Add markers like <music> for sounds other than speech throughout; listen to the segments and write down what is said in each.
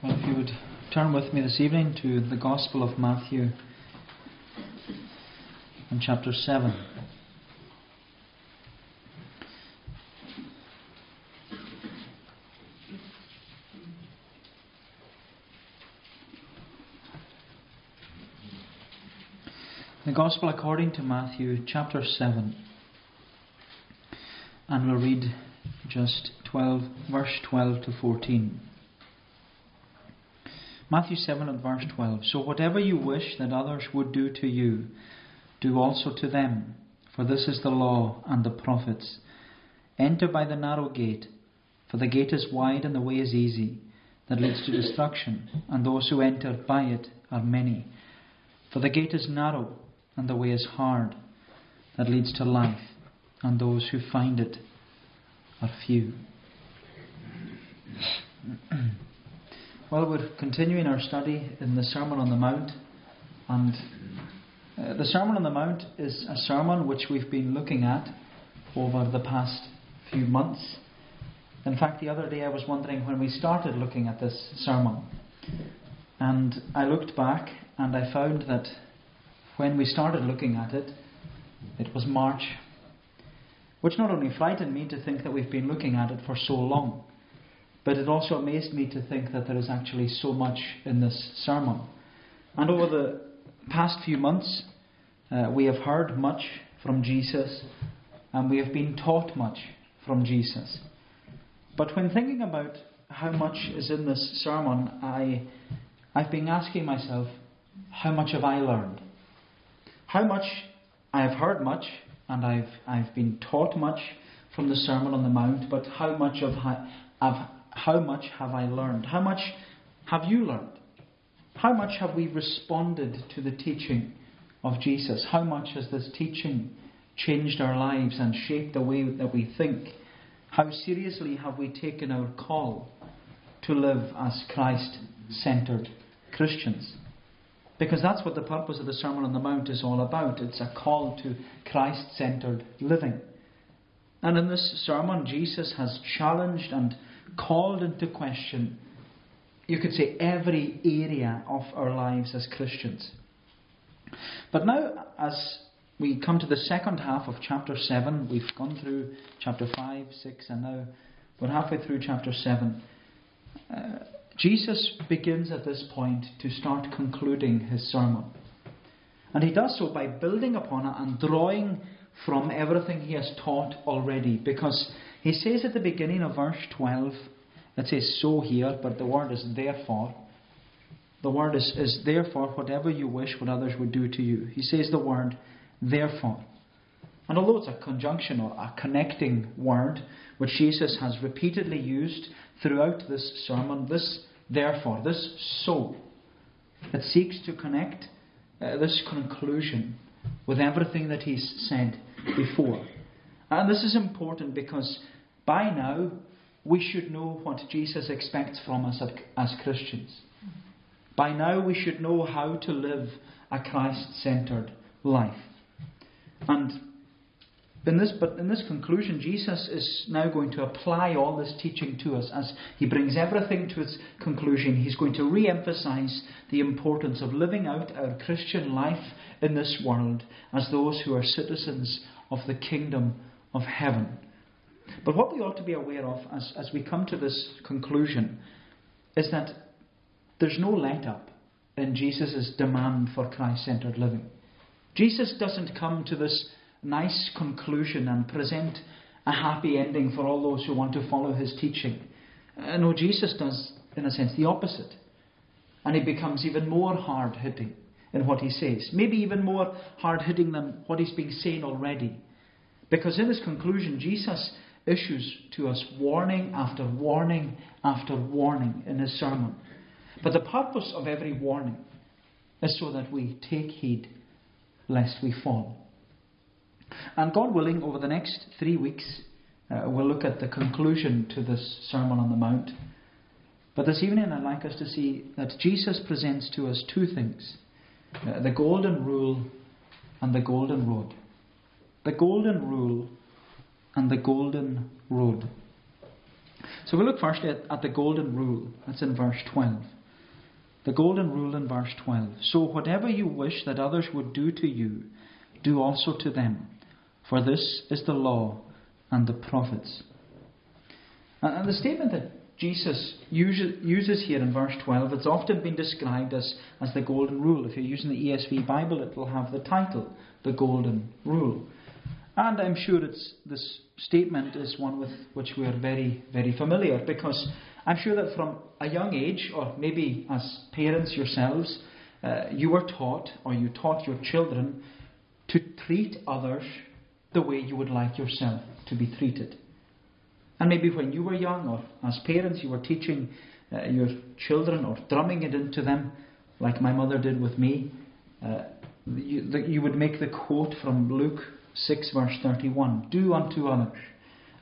Well, if you would turn with me this evening to the Gospel of Matthew in chapter 7. The Gospel according to Matthew chapter 7. And we'll read just 12, verse 12 to 14. Matthew 7 and verse 12. So whatever you wish that others would do to you, do also to them, for this is the law and the prophets. Enter by the narrow gate, for the gate is wide and the way is easy, that leads to destruction, and those who enter by it are many. For the gate is narrow and the way is hard, that leads to life, and those who find it are few. <clears throat> Well, we're continuing our study in the Sermon on the Mount, and uh, the Sermon on the Mount is a sermon which we've been looking at over the past few months. In fact, the other day I was wondering when we started looking at this sermon, and I looked back and I found that when we started looking at it, it was March, which not only frightened me to think that we've been looking at it for so long but it also amazed me to think that there is actually so much in this sermon. And over the past few months, uh, we have heard much from Jesus and we have been taught much from Jesus. But when thinking about how much is in this sermon, I, I've been asking myself, how much have I learned? How much I have heard much and I've, I've been taught much from the Sermon on the Mount, but how much of, have, how much have I learned? How much have you learned? How much have we responded to the teaching of Jesus? How much has this teaching changed our lives and shaped the way that we think? How seriously have we taken our call to live as Christ centered Christians? Because that's what the purpose of the Sermon on the Mount is all about. It's a call to Christ centered living. And in this sermon, Jesus has challenged and called into question, you could say, every area of our lives as Christians. But now, as we come to the second half of chapter 7, we've gone through chapter 5, 6, and now we're halfway through chapter 7. Uh, Jesus begins at this point to start concluding his sermon. And he does so by building upon it and drawing from everything he has taught already. Because he says at the beginning of verse 12, it says so here, but the word is therefore. The word is, is therefore whatever you wish what others would do to you. He says the word therefore. And although it's a conjunction or a connecting word, which Jesus has repeatedly used throughout this sermon, this therefore, this so, it seeks to connect uh, this conclusion with everything that he's said before. And this is important because by now we should know what Jesus expects from us as Christians. By now we should know how to live a Christ centered life. And in this, but in this conclusion, Jesus is now going to apply all this teaching to us as he brings everything to its conclusion. He's going to re emphasize the importance of living out our Christian life in this world as those who are citizens of the kingdom of heaven. But what we ought to be aware of as, as we come to this conclusion is that there's no let up in Jesus' demand for Christ centered living. Jesus doesn't come to this nice conclusion and present a happy ending for all those who want to follow his teaching. Uh, no, Jesus does, in a sense, the opposite. And he becomes even more hard hitting in what he says. Maybe even more hard hitting than what he's been saying already. Because in his conclusion, Jesus issues to us warning after warning after warning in his sermon. But the purpose of every warning is so that we take heed lest we fall. And God willing, over the next three weeks, uh, we'll look at the conclusion to this Sermon on the Mount. But this evening, I'd like us to see that Jesus presents to us two things uh, the golden rule and the golden road. The golden rule and the golden rule. So we look first at, at the golden rule. That's in verse 12. The golden rule in verse 12. So whatever you wish that others would do to you, do also to them. For this is the law and the prophets. And the statement that Jesus uses here in verse 12, it's often been described as, as the golden rule. If you're using the ESV Bible, it will have the title, the golden rule. And I'm sure this statement is one with which we are very, very familiar because I'm sure that from a young age, or maybe as parents yourselves, uh, you were taught or you taught your children to treat others the way you would like yourself to be treated. And maybe when you were young, or as parents, you were teaching uh, your children or drumming it into them, like my mother did with me. Uh, you, the, you would make the quote from Luke 6, verse 31 Do unto others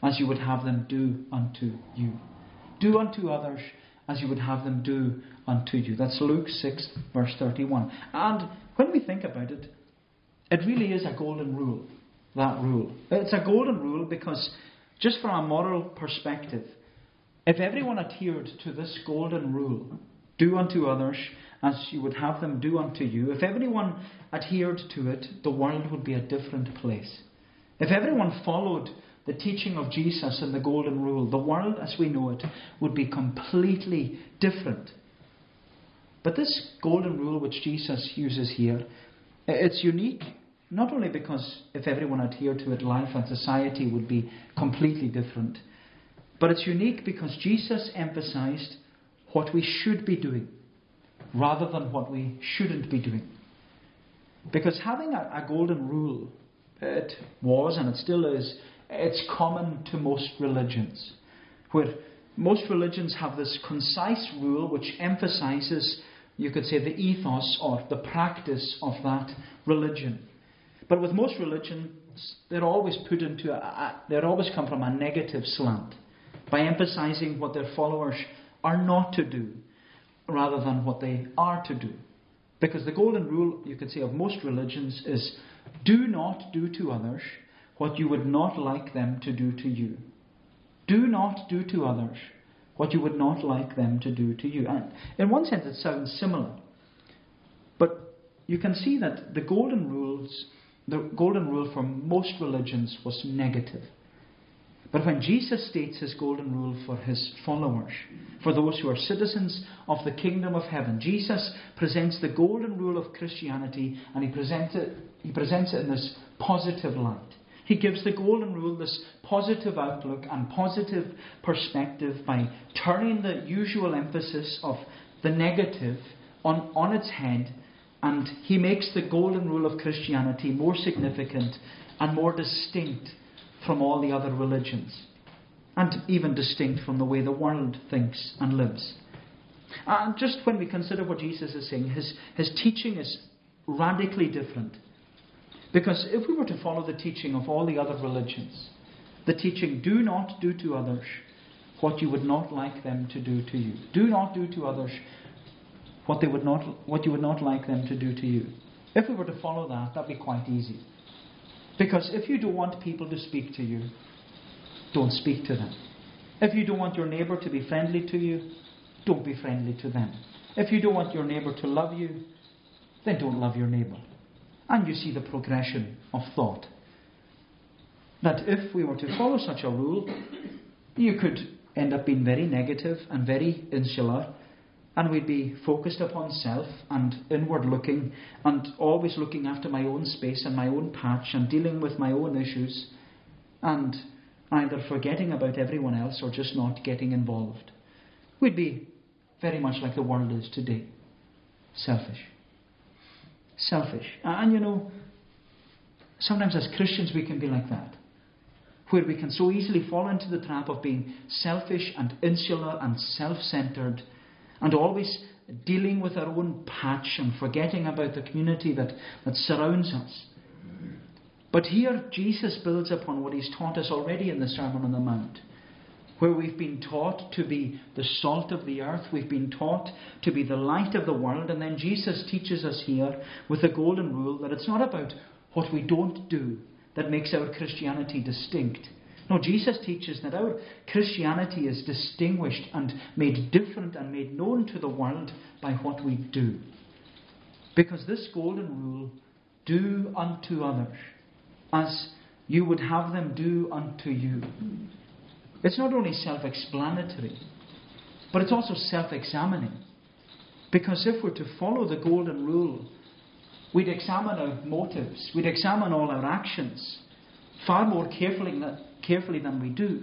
as you would have them do unto you. Do unto others as you would have them do unto you. That's Luke 6, verse 31. And when we think about it, it really is a golden rule, that rule. It's a golden rule because just from a moral perspective, if everyone adhered to this golden rule, do unto others as you would have them do unto you, if everyone adhered to it, the world would be a different place. If everyone followed the teaching of Jesus and the golden rule, the world as we know it would be completely different. But this golden rule which Jesus uses here, it's unique not only because if everyone adhered to it, life and society would be completely different, but it's unique because Jesus emphasized what we should be doing rather than what we shouldn't be doing. Because having a, a golden rule, it was and it still is, it's common to most religions, where most religions have this concise rule which emphasizes, you could say, the ethos or the practice of that religion. But with most religions, they're always put into a, a, they always come from a negative slant by emphasizing what their followers are not to do rather than what they are to do. Because the golden rule, you could say, of most religions is do not do to others what you would not like them to do to you. Do not do to others what you would not like them to do to you. And in one sense, it sounds similar. But you can see that the golden rules the golden rule for most religions was negative. But when Jesus states his golden rule for his followers, for those who are citizens of the kingdom of heaven, Jesus presents the golden rule of Christianity and he presents it, he presents it in this positive light. He gives the golden rule this positive outlook and positive perspective by turning the usual emphasis of the negative on, on its head and he makes the golden rule of Christianity more significant and more distinct from all the other religions, and even distinct from the way the world thinks and lives. And just when we consider what Jesus is saying, his, his teaching is radically different. Because if we were to follow the teaching of all the other religions, the teaching, do not do to others what you would not like them to do to you. Do not do to others what, they would not, what you would not like them to do to you. If we were to follow that, that'd be quite easy. Because if you don't want people to speak to you, don't speak to them. If you don't want your neighbour to be friendly to you, don't be friendly to them. If you don't want your neighbour to love you, then don't love your neighbour. And you see the progression of thought. That if we were to follow such a rule, you could end up being very negative and very insular and we'd be focused upon self and inward looking and always looking after my own space and my own patch and dealing with my own issues and either forgetting about everyone else or just not getting involved. We'd be very much like the world is today selfish. Selfish. And you know, sometimes as Christians we can be like that. Where we can so easily fall into the trap of being selfish and insular and self centered and always dealing with our own patch and forgetting about the community that, that surrounds us. But here, Jesus builds upon what he's taught us already in the Sermon on the Mount, where we've been taught to be the salt of the earth, we've been taught to be the light of the world, and then Jesus teaches us here with the golden rule that it's not about what we don't do that makes our Christianity distinct, No, Jesus teaches that our Christianity is distinguished and made different and made known to the world by what we do. Because this golden rule, do unto others as you would have them do unto you. It's not only self explanatory, but it's also self examining. Because if we're to follow the golden rule, we'd examine our motives, we'd examine all our actions far more carefully than, carefully than we do.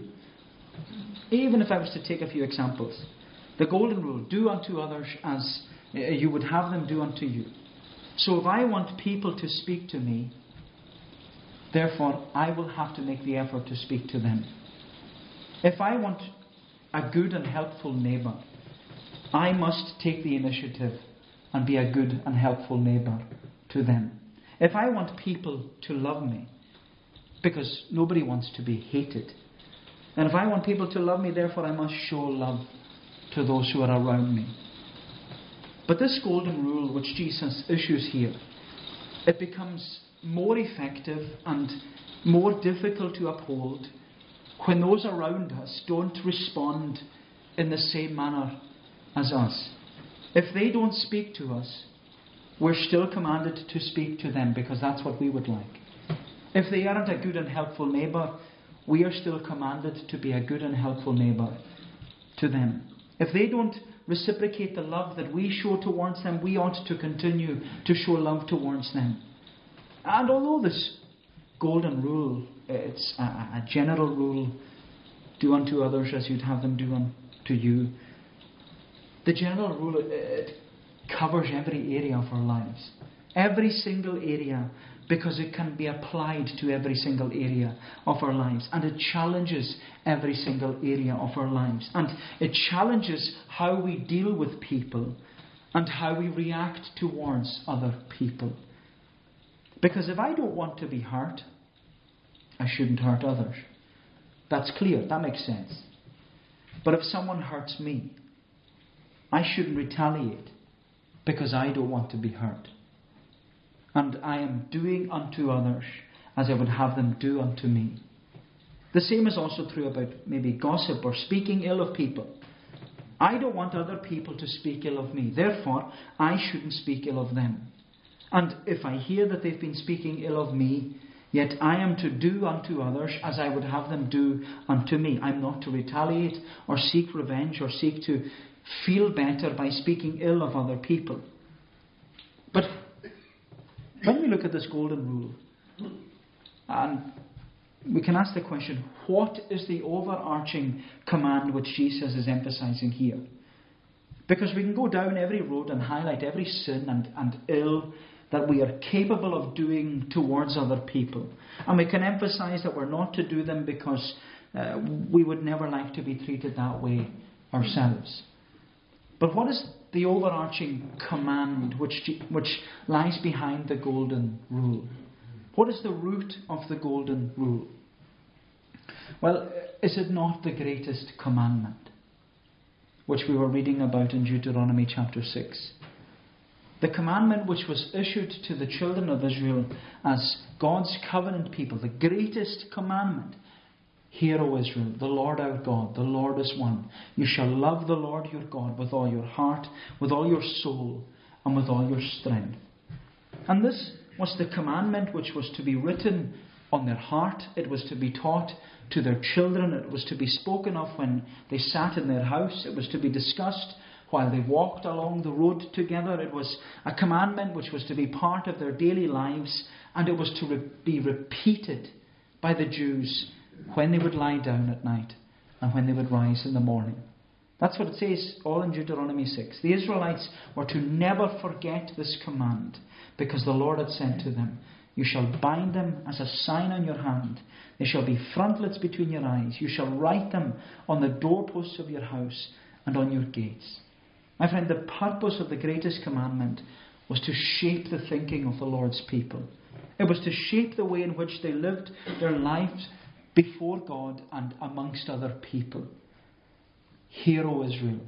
Even if I was to take a few examples, the golden rule do unto others as uh, you would have them do unto you. So if I want people to speak to me, therefore I will have to make the effort to speak to them. If I want a good and helpful neighbour, I must take the initiative and be a good and helpful neighbour to them. If I want people to love me, because nobody wants to be hated, and if I want people to love me, therefore I must show love to those who are around me. But this golden rule which Jesus issues here, it becomes more effective and more difficult to uphold when those around us don't respond in the same manner as us. If they don't speak to us, we're still commanded to speak to them because that's what we would like. If they aren't a good and helpful neighbour, we are still commanded to be a good and helpful neighbour to them. If they don't reciprocate the love that we show towards them, we ought to continue to show love towards them. And although this golden rule, it's a, a general rule, do unto others as you'd have them do unto you, the general rule it covers every area of our lives. Every single area because it can be applied to every single area of our lives. And it challenges every single area of our lives. And it challenges how we deal with people and how we react towards other people. Because if I don't want to be hurt, I shouldn't hurt others. That's clear, that makes sense. But if someone hurts me, I shouldn't retaliate because I don't want to be hurt and I am doing unto others as I would have them do unto me. The same is also true about maybe gossip or speaking ill of people. I don't want other people to speak ill of me. Therefore, I shouldn't speak ill of them. And if I hear that they've been speaking ill of me, yet I am to do unto others as I would have them do unto me. I'm not to retaliate or seek revenge or seek to feel better by speaking ill of other people. But when we look at this golden rule, and we can ask the question what is the overarching command which Jesus is emphasizing here? Because we can go down every road and highlight every sin and, and ill that we are capable of doing towards other people. And we can emphasize that we're not to do them because uh, we would never like to be treated that way ourselves. But what is the overarching command which, which lies behind the golden rule? What is the root of the golden rule? Well, is it not the greatest commandment, which we were reading about in Deuteronomy chapter 6? The commandment which was issued to the children of Israel as God's covenant people, the greatest commandment Hear, O Israel, the Lord our God, the Lord is one. You shall love the Lord your God with all your heart, with all your soul, and with all your strength. And this was the commandment which was to be written on their heart. It was to be taught to their children. It was to be spoken of when they sat in their house. It was to be discussed while they walked along the road together. It was a commandment which was to be part of their daily lives, and it was to re- be repeated by the Jews when they would lie down at night and when they would rise in the morning. That's what it says all in Deuteronomy 6. The Israelites were to never forget this command because the Lord had said to them, You shall bind them as a sign on your hand. They shall be frontlets between your eyes. You shall write them on the doorposts of your house and on your gates. My friend, the purpose of the greatest commandment was to shape the thinking of the Lord's people. It was to shape the way in which they lived their lives before God and amongst other people. Hear, O Israel,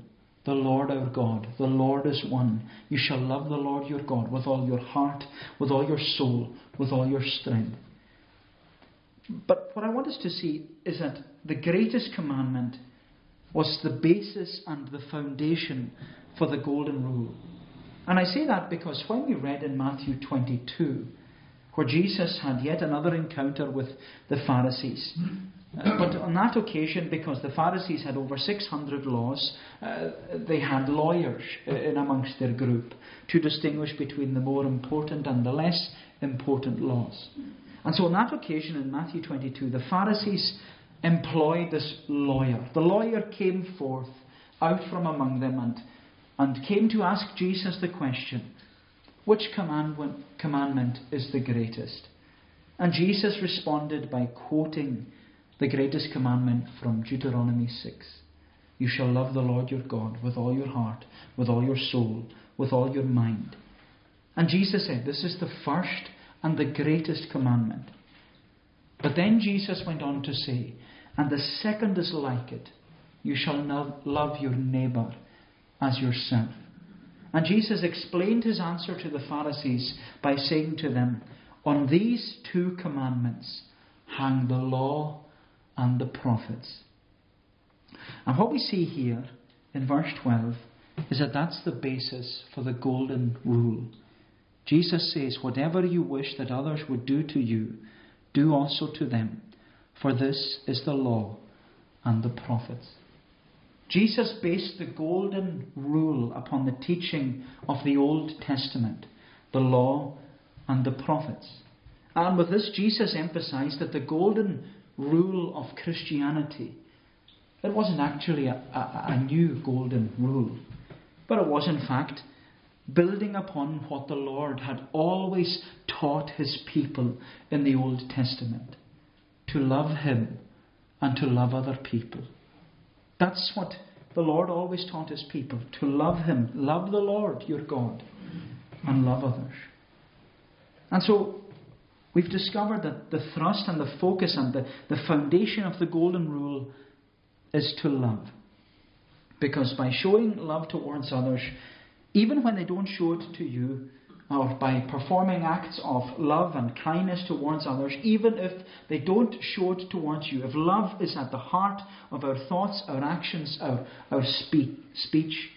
the Lord our God, the Lord is one. You shall love the Lord your God with all your heart, with all your soul, with all your strength. But what I want us to see is that the greatest commandment was the basis and the foundation for the golden rule. And I say that because when we read in Matthew 22, where Jesus had yet another encounter with the Pharisees, uh, but on that occasion, because the Pharisees had over 600 laws, uh, they had lawyers in amongst their group to distinguish between the more important and the less important laws. And so on that occasion in Matthew 22, the Pharisees employed this lawyer. The lawyer came forth out from among them and, and came to ask Jesus the question which commandment, is the greatest? And Jesus responded by quoting the greatest commandment from Deuteronomy 6. You shall love the Lord your God with all your heart, with all your soul, with all your mind. And Jesus said, This is the first and the greatest commandment. But then Jesus went on to say, And the second is like it you shall love your neighbour as yourself. And Jesus explained his answer to the Pharisees by saying to them, On these two commandments hang the law and the prophets. And what we see here in verse 12 is that that's the basis for the golden rule. Jesus says, Whatever you wish that others would do to you, do also to them, for this is the law and the prophets. Jesus based the golden rule upon the teaching of the Old Testament, the law and the prophets. And with this, Jesus emphasized that the golden rule of Christianity, it wasn't actually a, a, a new golden rule, but it was, in fact, building upon what the Lord had always taught his people in the Old Testament to love him and to love other people. That's what the Lord always taught his people to love him, love the Lord your God, and love others. And so we've discovered that the thrust and the focus and the, the foundation of the golden rule is to love. Because by showing love towards others, even when they don't show it to you, or by performing acts of love and kindness towards others, even if they don't show it towards you, if love is at the heart of our thoughts, our actions, our, our speak, speech,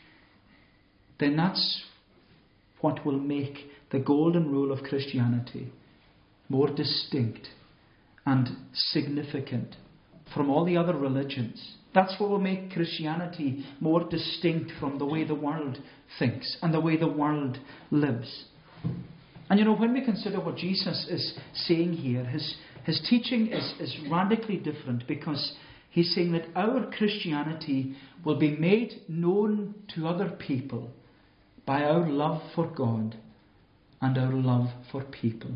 then that's what will make the golden rule of Christianity more distinct and significant from all the other religions. That's what will make Christianity more distinct from the way the world thinks and the way the world lives. And you know, when we consider what Jesus is saying here, his, his teaching is, is radically different because he's saying that our Christianity will be made known to other people by our love for God and our love for people.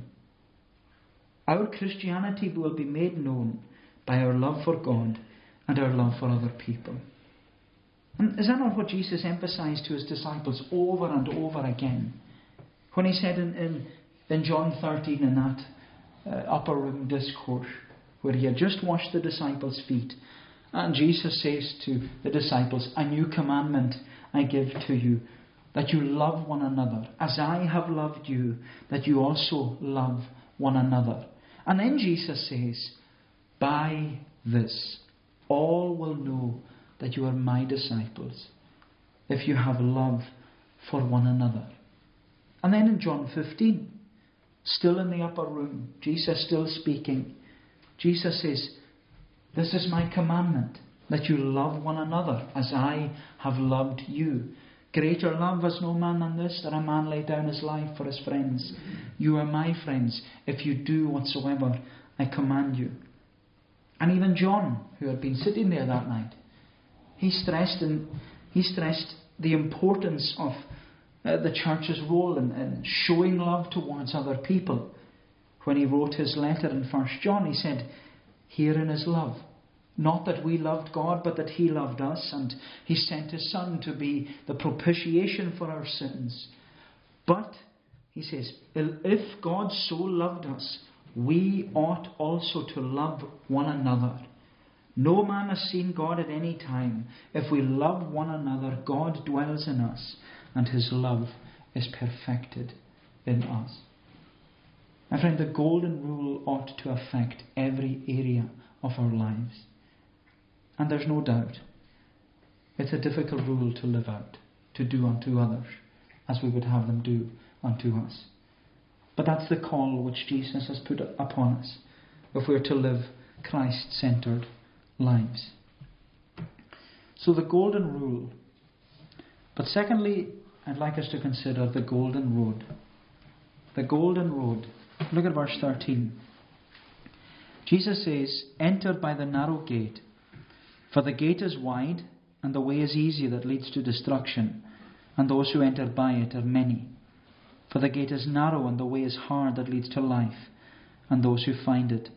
Our Christianity will be made known by our love for God and our love for other people. And is that not what Jesus emphasized to his disciples over and over again? When he said in, in, in John 13 in that uh, upper room discourse, where he had just washed the disciples' feet, and Jesus says to the disciples, A new commandment I give to you, that you love one another, as I have loved you, that you also love one another. And then Jesus says, By this, all will know that you are my disciples, if you have love for one another. And then in John 15, still in the upper room, Jesus still speaking, Jesus says, This is my commandment, that you love one another as I have loved you. Greater love has no man than this, that a man lay down his life for his friends. You are my friends if you do whatsoever I command you. And even John, who had been sitting there that night, he stressed, and he stressed the importance of uh, the church's role in, in showing love towards other people. When he wrote his letter in First John, he said, Herein is love. Not that we loved God, but that He loved us, and He sent His Son to be the propitiation for our sins. But, He says, if God so loved us, we ought also to love one another. No man has seen God at any time. If we love one another, God dwells in us, and his love is perfected in us. My friend, the golden rule ought to affect every area of our lives. And there's no doubt it's a difficult rule to live out, to do unto others as we would have them do unto us. But that's the call which Jesus has put upon us if we're to live Christ centered lives. So, the golden rule. But secondly, I'd like us to consider the golden road. The golden road. Look at verse 13. Jesus says, Enter by the narrow gate, for the gate is wide, and the way is easy that leads to destruction, and those who enter by it are many. For the gate is narrow, and the way is hard that leads to life, and those who find it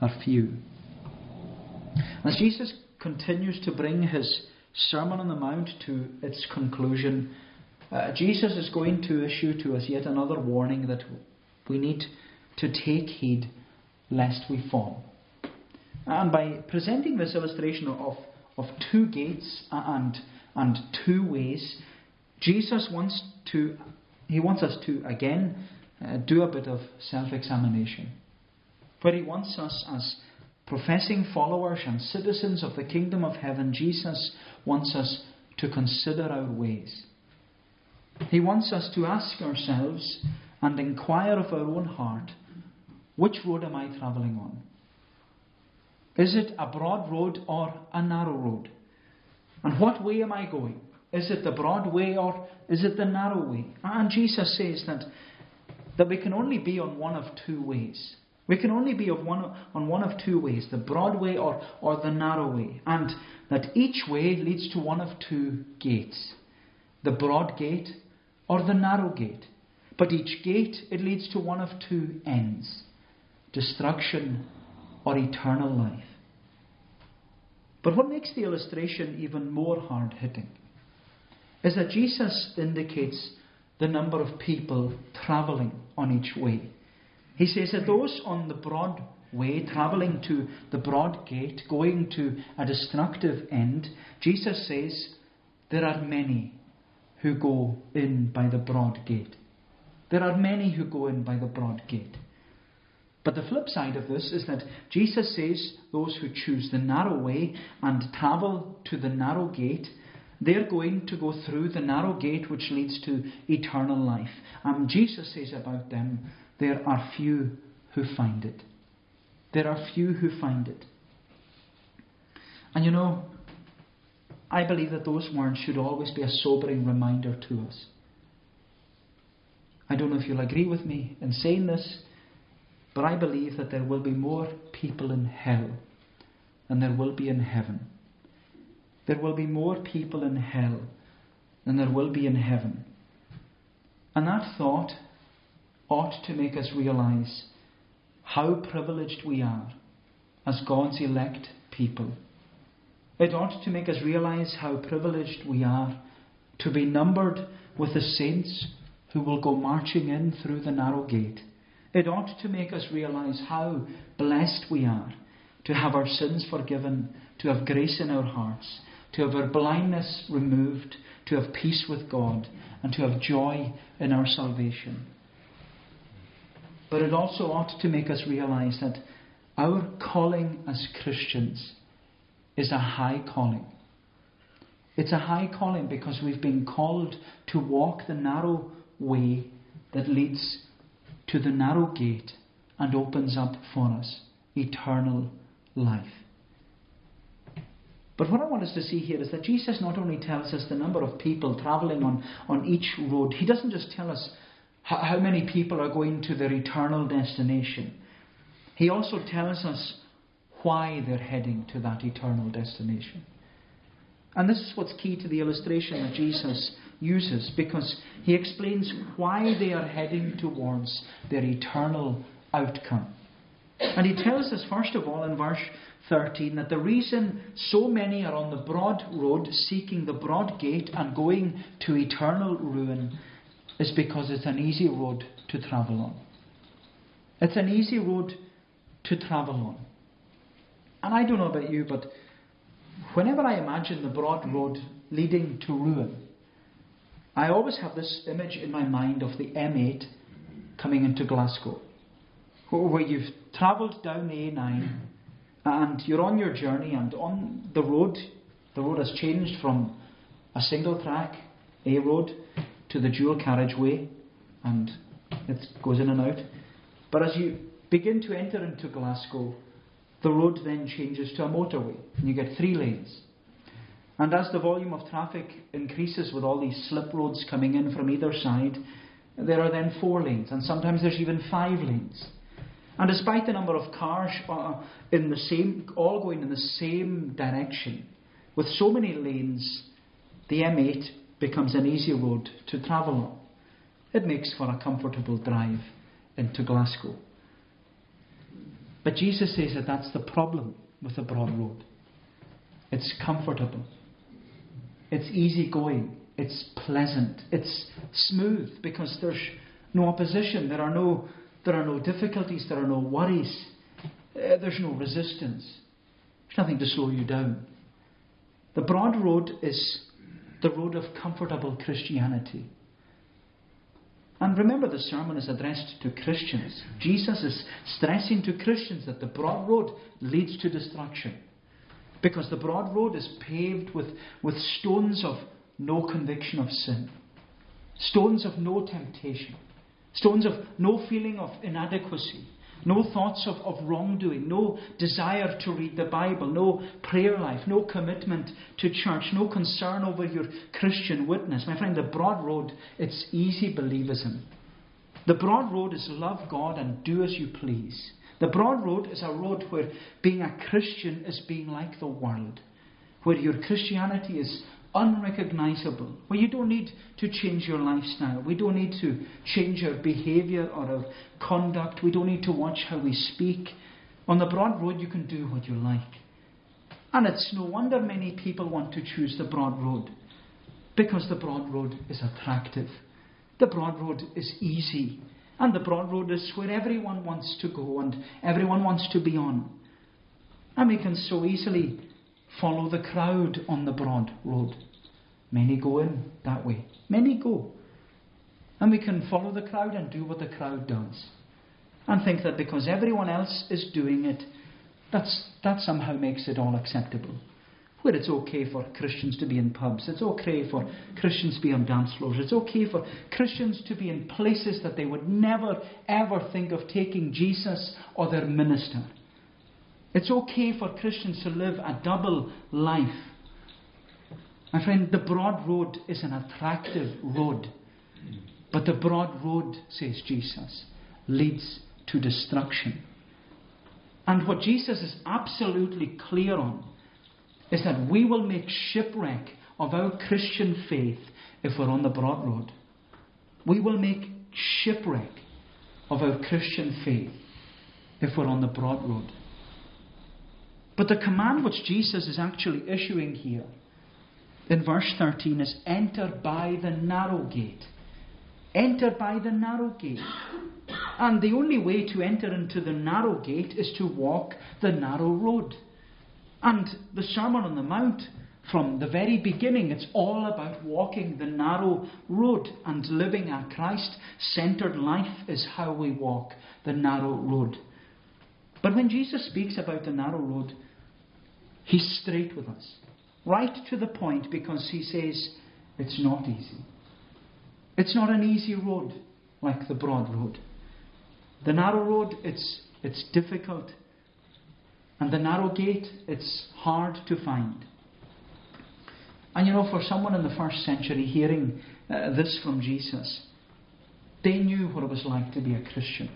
are few. As Jesus continues to bring his Sermon on the Mount to its conclusion, uh, Jesus is going to issue to us yet another warning that we need to take heed lest we fall. And by presenting this illustration of, of two gates and, and two ways, Jesus wants to he wants us to again uh, do a bit of self-examination. But he wants us as professing followers and citizens of the kingdom of heaven, Jesus wants us to consider our ways. He wants us to ask ourselves and inquire of our own heart which road am I travelling on? Is it a broad road or a narrow road? And what way am I going? Is it the broad way or is it the narrow way? And Jesus says that, that we can only be on one of two ways. We can only be of one, on one of two ways, the broad way or, or the narrow way. And that each way leads to one of two gates the broad gate or the narrow gate. But each gate, it leads to one of two ends destruction or eternal life. But what makes the illustration even more hard hitting is that Jesus indicates the number of people travelling on each way. He says that those on the broad way, travelling to the broad gate, going to a destructive end, Jesus says there are many who go in by the broad gate. There are many who go in by the broad gate. But the flip side of this is that Jesus says those who choose the narrow way and travel to the narrow gate, they're going to go through the narrow gate which leads to eternal life. And Jesus says about them, there are few who find it. There are few who find it. And you know, I believe that those words should always be a sobering reminder to us. I don't know if you'll agree with me in saying this, but I believe that there will be more people in hell than there will be in heaven. There will be more people in hell than there will be in heaven. And that thought ought to make us realize how privileged we are as God's elect people. It ought to make us realize how privileged we are to be numbered with the saints who will go marching in through the narrow gate. It ought to make us realize how blessed we are to have our sins forgiven, to have grace in our hearts, to have our blindness removed, to have peace with God, and to have joy in our salvation. But it also ought to make us realize that our calling as Christians is a high calling. It's a high calling because we've been called to walk the narrow way that leads to the narrow gate and opens up for us eternal life. But what I want us to see here is that Jesus not only tells us the number of people travelling on, on each road, He doesn't just tell us how, how many people are going to their eternal destination. He also tells us why they're heading to that eternal destination. And this is what's key to the illustration that Jesus uses because he explains why they are heading towards their eternal outcome. And he tells us, first of all, in verse 13, that the reason so many are on the broad road seeking the broad gate and going to eternal ruin is because it's an easy road to travel on. It's an easy road to travel on. And I don't know about you, but whenever I imagine the broad road leading to ruin, I always have this image in my mind of the M8 coming into Glasgow. where you've travelled down the A9 and you're on your journey, and on the road, the road has changed from a single track A road to the dual carriageway, and it goes in and out. But as you begin to enter into Glasgow, the road then changes to a motorway, and you get three lanes. And as the volume of traffic increases with all these slip roads coming in from either side, there are then four lanes, and sometimes there's even five lanes. And despite the number of cars uh, in the same, all going in the same direction, with so many lanes, the M8 becomes an easy road to travel on. It makes for a comfortable drive into Glasgow. But Jesus says that that's the problem with the broad road. It's comfortable. It's easy going. It's pleasant. It's smooth because there's no opposition. There are no, there are no difficulties. There are no worries. Uh, there's no resistance. There's nothing to slow you down. The broad road is the road of comfortable Christianity. And remember, the sermon is addressed to Christians. Jesus is stressing to Christians that the broad road leads to destruction. Because the broad road is paved with, with stones of no conviction of sin, stones of no temptation, stones of no feeling of inadequacy, no thoughts of, of wrongdoing, no desire to read the Bible, no prayer life, no commitment to church, no concern over your Christian witness. My friend, the broad road, it's easy believism. The broad road is love God and do as you please. The broad road is a road where being a Christian is being like the world, where your Christianity is unrecognizable, where you don't need to change your lifestyle. We don't need to change our behavior or our conduct. We don't need to watch how we speak. On the broad road, you can do what you like. And it's no wonder many people want to choose the broad road, because the broad road is attractive. The broad road is easy. And the broad road is where everyone wants to go and everyone wants to be on. And we can so easily follow the crowd on the broad road. Many go in that way. Many go. And we can follow the crowd and do what the crowd does. And think that because everyone else is doing it, that's, that somehow makes it all acceptable where it's okay for Christians to be in pubs, it's okay for Christians to be on dance floors, it's okay for Christians to be in places that they would never ever think of taking Jesus or their minister. It's okay for Christians to live a double life. My friend, the broad road is an attractive road. But the broad road, says Jesus, leads to destruction. And what Jesus is absolutely clear on is that we will make shipwreck of our Christian faith if we're on the broad road. We will make shipwreck of our Christian faith if we're on the broad road. But the command which Jesus is actually issuing here in verse 13 is enter by the narrow gate. Enter by the narrow gate. And the only way to enter into the narrow gate is to walk the narrow road. And the Sermon on the Mount, from the very beginning, it's all about walking the narrow road and living a Christ centered life is how we walk the narrow road. But when Jesus speaks about the narrow road, he's straight with us, right to the point, because he says it's not easy. It's not an easy road like the broad road. The narrow road, it's, it's difficult, and the narrow gate, it's hard to find. And you know, for someone in the first century hearing uh, this from Jesus, they knew what it was like to be a Christian.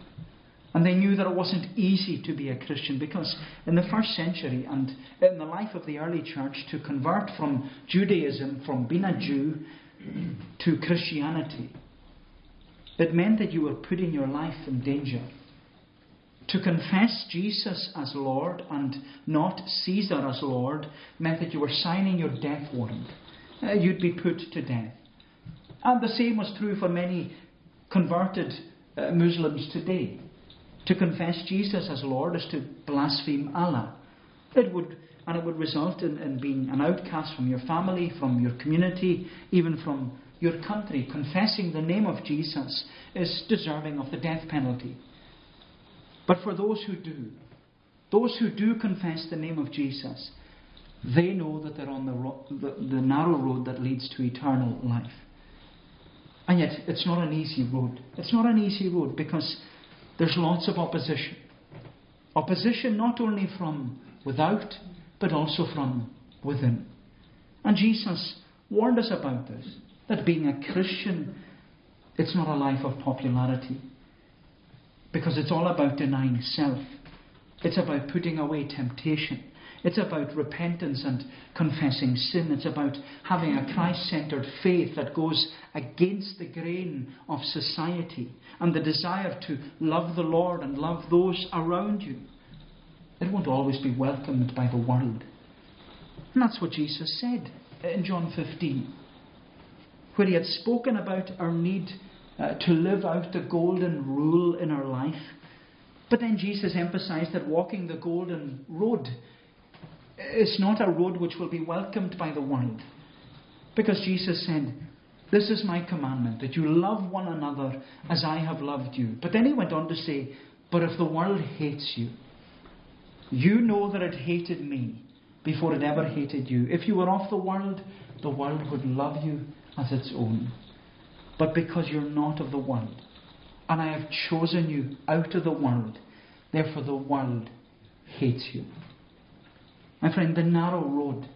And they knew that it wasn't easy to be a Christian because in the first century and in the life of the early church, to convert from Judaism, from being a Jew, to Christianity, it meant that you were putting your life in danger. To confess Jesus as Lord and not Caesar as Lord meant that you were signing your death warrant. Uh, you'd be put to death. And the same was true for many converted uh, Muslims today. To confess Jesus as Lord is to blaspheme Allah. It would, and it would result in, in being an outcast from your family, from your community, even from your country. Confessing the name of Jesus is deserving of the death penalty. But for those who do, those who do confess the name of Jesus, they know that they're on the, ro- the, the narrow road that leads to eternal life. And yet, it's not an easy road. It's not an easy road because there's lots of opposition. Opposition not only from without, but also from within. And Jesus warned us about this that being a Christian, it's not a life of popularity. Because it's all about denying self, it's about putting away temptation. It's about repentance and confessing sin. It's about having a Christ centered faith that goes against the grain of society and the desire to love the Lord and love those around you. It won't always be welcomed by the world. And that's what Jesus said in John 15, where he had spoken about our need uh, to live out the golden rule in our life. But then Jesus emphasized that walking the golden road is not a road which will be welcomed by the world. Because Jesus said, This is my commandment, that you love one another as I have loved you. But then he went on to say, But if the world hates you, you know that it hated me before it ever hated you. If you were of the world, the world would love you as its own. But because you're not of the world, and I have chosen you out of the world, therefore the world hates you. My friend, the narrow road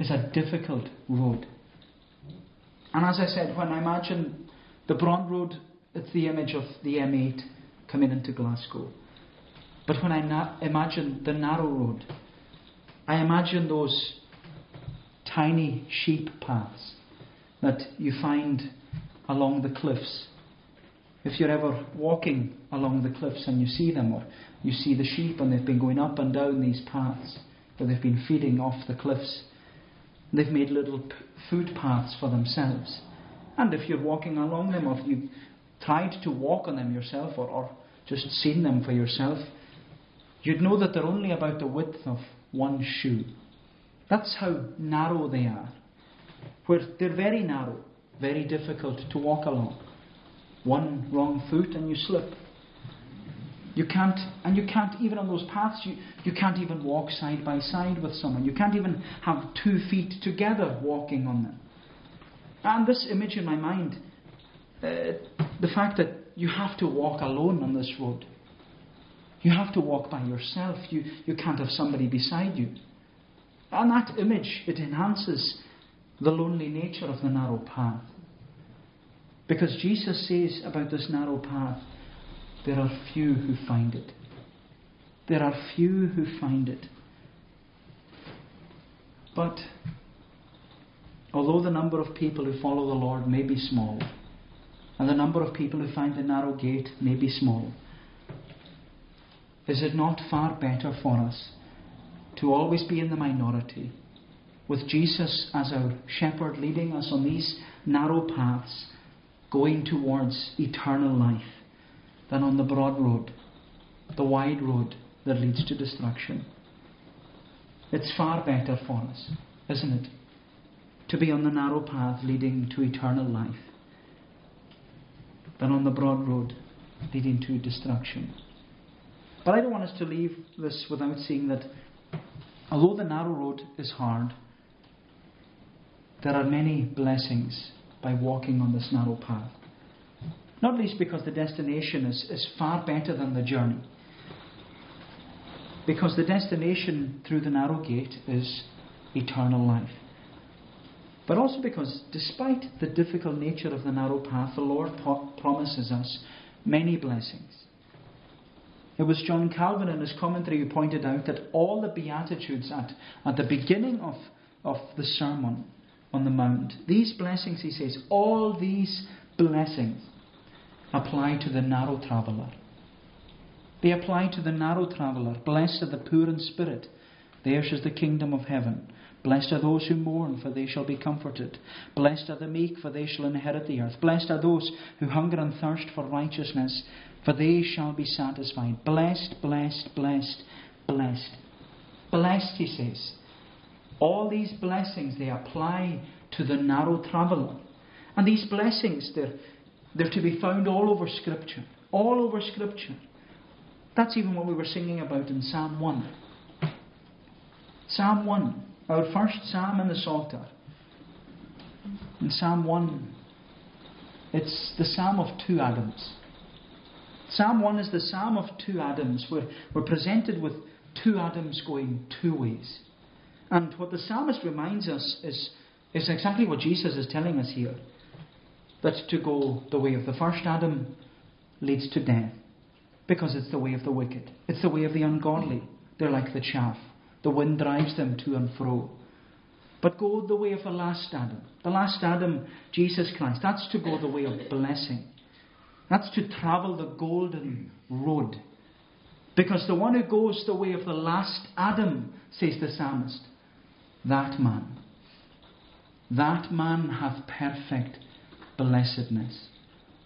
is a difficult road. And as I said, when I imagine the broad road, it's the image of the M8 coming into Glasgow. But when I na- imagine the narrow road, I imagine those tiny sheep paths that you find along the cliffs. If you're ever walking along the cliffs and you see them, or you see the sheep and they've been going up and down these paths, where they've been feeding off the cliffs, they've made little p- food paths for themselves. And if you're walking along them, or if you've tried to walk on them yourself, or, or just seen them for yourself, you'd know that they're only about the width of one shoe. That's how narrow they are. Where they're very narrow, very difficult to walk along. One wrong foot and you slip. You can't, and you can't even on those paths, you, you can't even walk side by side with someone. You can't even have two feet together walking on them. And this image in my mind, uh, the fact that you have to walk alone on this road. You have to walk by yourself. You, you can't have somebody beside you. And that image, it enhances the lonely nature of the narrow path. Because Jesus says about this narrow path, there are few who find it. There are few who find it. But although the number of people who follow the Lord may be small, and the number of people who find the narrow gate may be small, is it not far better for us to always be in the minority, with Jesus as our shepherd leading us on these narrow paths, going towards eternal life, than on the broad road, the wide road that leads to destruction? It's far better for us, isn't it, to be on the narrow path leading to eternal life than on the broad road leading to destruction. But I don't want us to leave this without seeing that although the narrow road is hard, there are many blessings by walking on this narrow path. Not least because the destination is, is far better than the journey. Because the destination through the narrow gate is eternal life. But also because, despite the difficult nature of the narrow path, the Lord promises us many blessings. It was John Calvin in his commentary who pointed out that all the Beatitudes at, at the beginning of, of the Sermon on the Mount, these blessings, he says, all these blessings apply to the narrow traveller. They apply to the narrow traveller. Blessed are the poor in spirit, theirs is the kingdom of heaven. Blessed are those who mourn, for they shall be comforted. Blessed are the meek, for they shall inherit the earth. Blessed are those who hunger and thirst for righteousness, for they shall be satisfied. Blessed, blessed, blessed, blessed. Blessed, he says. All these blessings, they apply to the narrow traveller. And these blessings, they're, they're to be found all over Scripture. All over Scripture. That's even what we were singing about in Psalm 1. Psalm 1, our first psalm in the Psalter. In Psalm 1, it's the psalm of two Adams. Psalm 1 is the psalm of two Adams. We're, we're presented with two Adams going two ways. And what the psalmist reminds us is, is exactly what Jesus is telling us here that to go the way of the first Adam leads to death because it's the way of the wicked, it's the way of the ungodly. They're like the chaff, the wind drives them to and fro. But go the way of the last Adam. The last Adam, Jesus Christ. That's to go the way of blessing. That's to travel the golden road. Because the one who goes the way of the last Adam, says the psalmist, that man, that man hath perfect blessedness,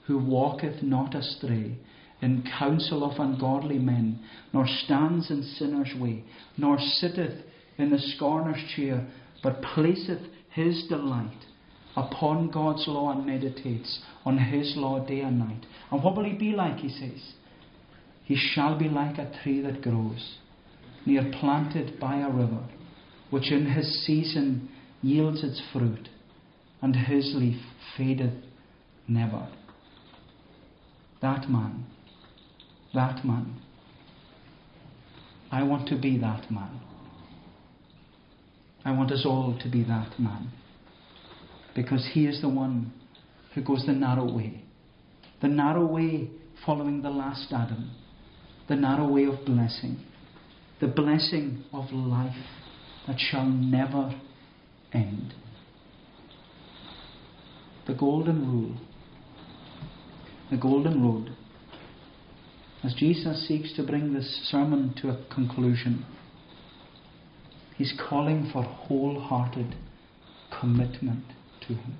who walketh not astray in counsel of ungodly men, nor stands in sinners' way, nor sitteth in the scorner's chair, but placeth his delight upon God's law and meditates on his law day and night. And what will he be like, he says? He shall be like a tree that grows, near planted by a river, which in his season yields its fruit, and his leaf fadeth never. That man, that man. I want to be that man. I want us all to be that man. Because he is the one who goes the narrow way. The narrow way following the last Adam. The narrow way of blessing. The blessing of life that shall never end. The golden rule. The golden road. As Jesus seeks to bring this sermon to a conclusion, he's calling for wholehearted commitment to him.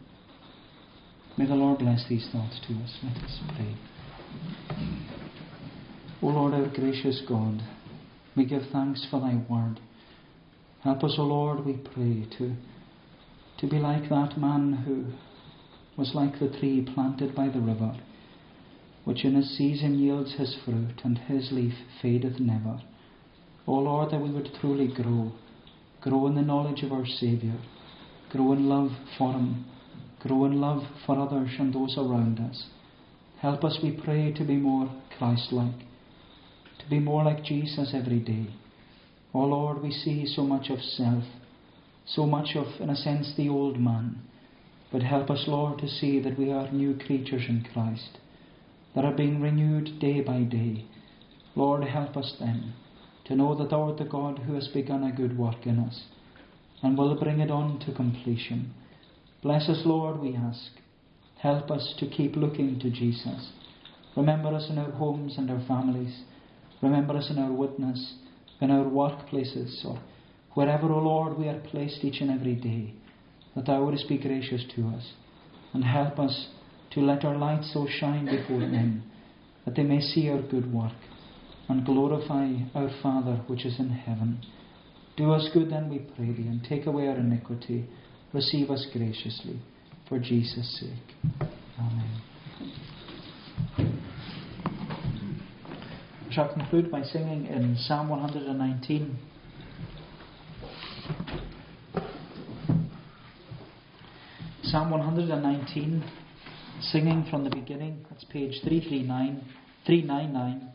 May the Lord bless these thoughts to us. Let us pray. O Lord, our gracious God, we give thanks for thy word. Help us, O Lord, we pray, to, to be like that man who was like the tree planted by the river, which in his season yields his fruit, and his leaf fadeth never. O Lord, that we would truly grow, grow in the knowledge of our Saviour, grow in love for him, grow in love for others and those around us. Help us, we pray, to be more Christ like, to be more like Jesus every day. O Lord, we see so much of self, so much of, in a sense, the old man. But help us, Lord, to see that we are new creatures in Christ, that are being renewed day by day. Lord, help us then to know that Thou art the God who has begun a good work in us and will bring it on to completion. Bless us, Lord, we ask. Help us to keep looking to Jesus. Remember us in our homes and our families. Remember us in our witness in our workplaces or wherever, O oh Lord, we are placed each and every day, that Thou wouldst be gracious to us and help us to let our light so shine before men that they may see our good work and glorify our Father which is in heaven. Do us good then, we pray thee, and take away our iniquity. Receive us graciously, for Jesus' sake. Amen. I shall conclude by singing in Psalm 119. Psalm 119, singing from the beginning. That's page 339, 399.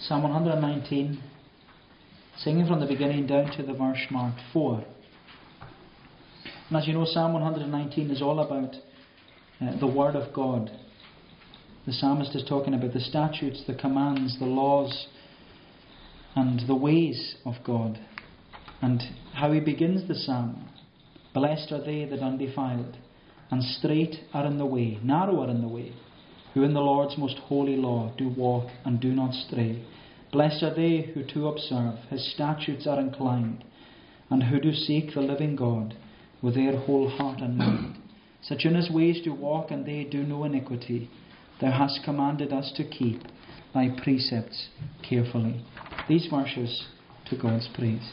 Psalm 119, singing from the beginning down to the verse marked 4. And as you know, Psalm 119 is all about uh, the Word of God. The psalmist is talking about the statutes, the commands, the laws, and the ways of God. And how he begins the psalm Blessed are they that undefiled, and straight are in the way, narrow are in the way, who in the Lord's most holy law do walk and do not stray. Blessed are they who to observe his statutes are inclined, and who do seek the living God with their whole heart and mind. Such in his ways do walk, and they do no iniquity. Thou hast commanded us to keep thy precepts carefully. These verses to God's praise.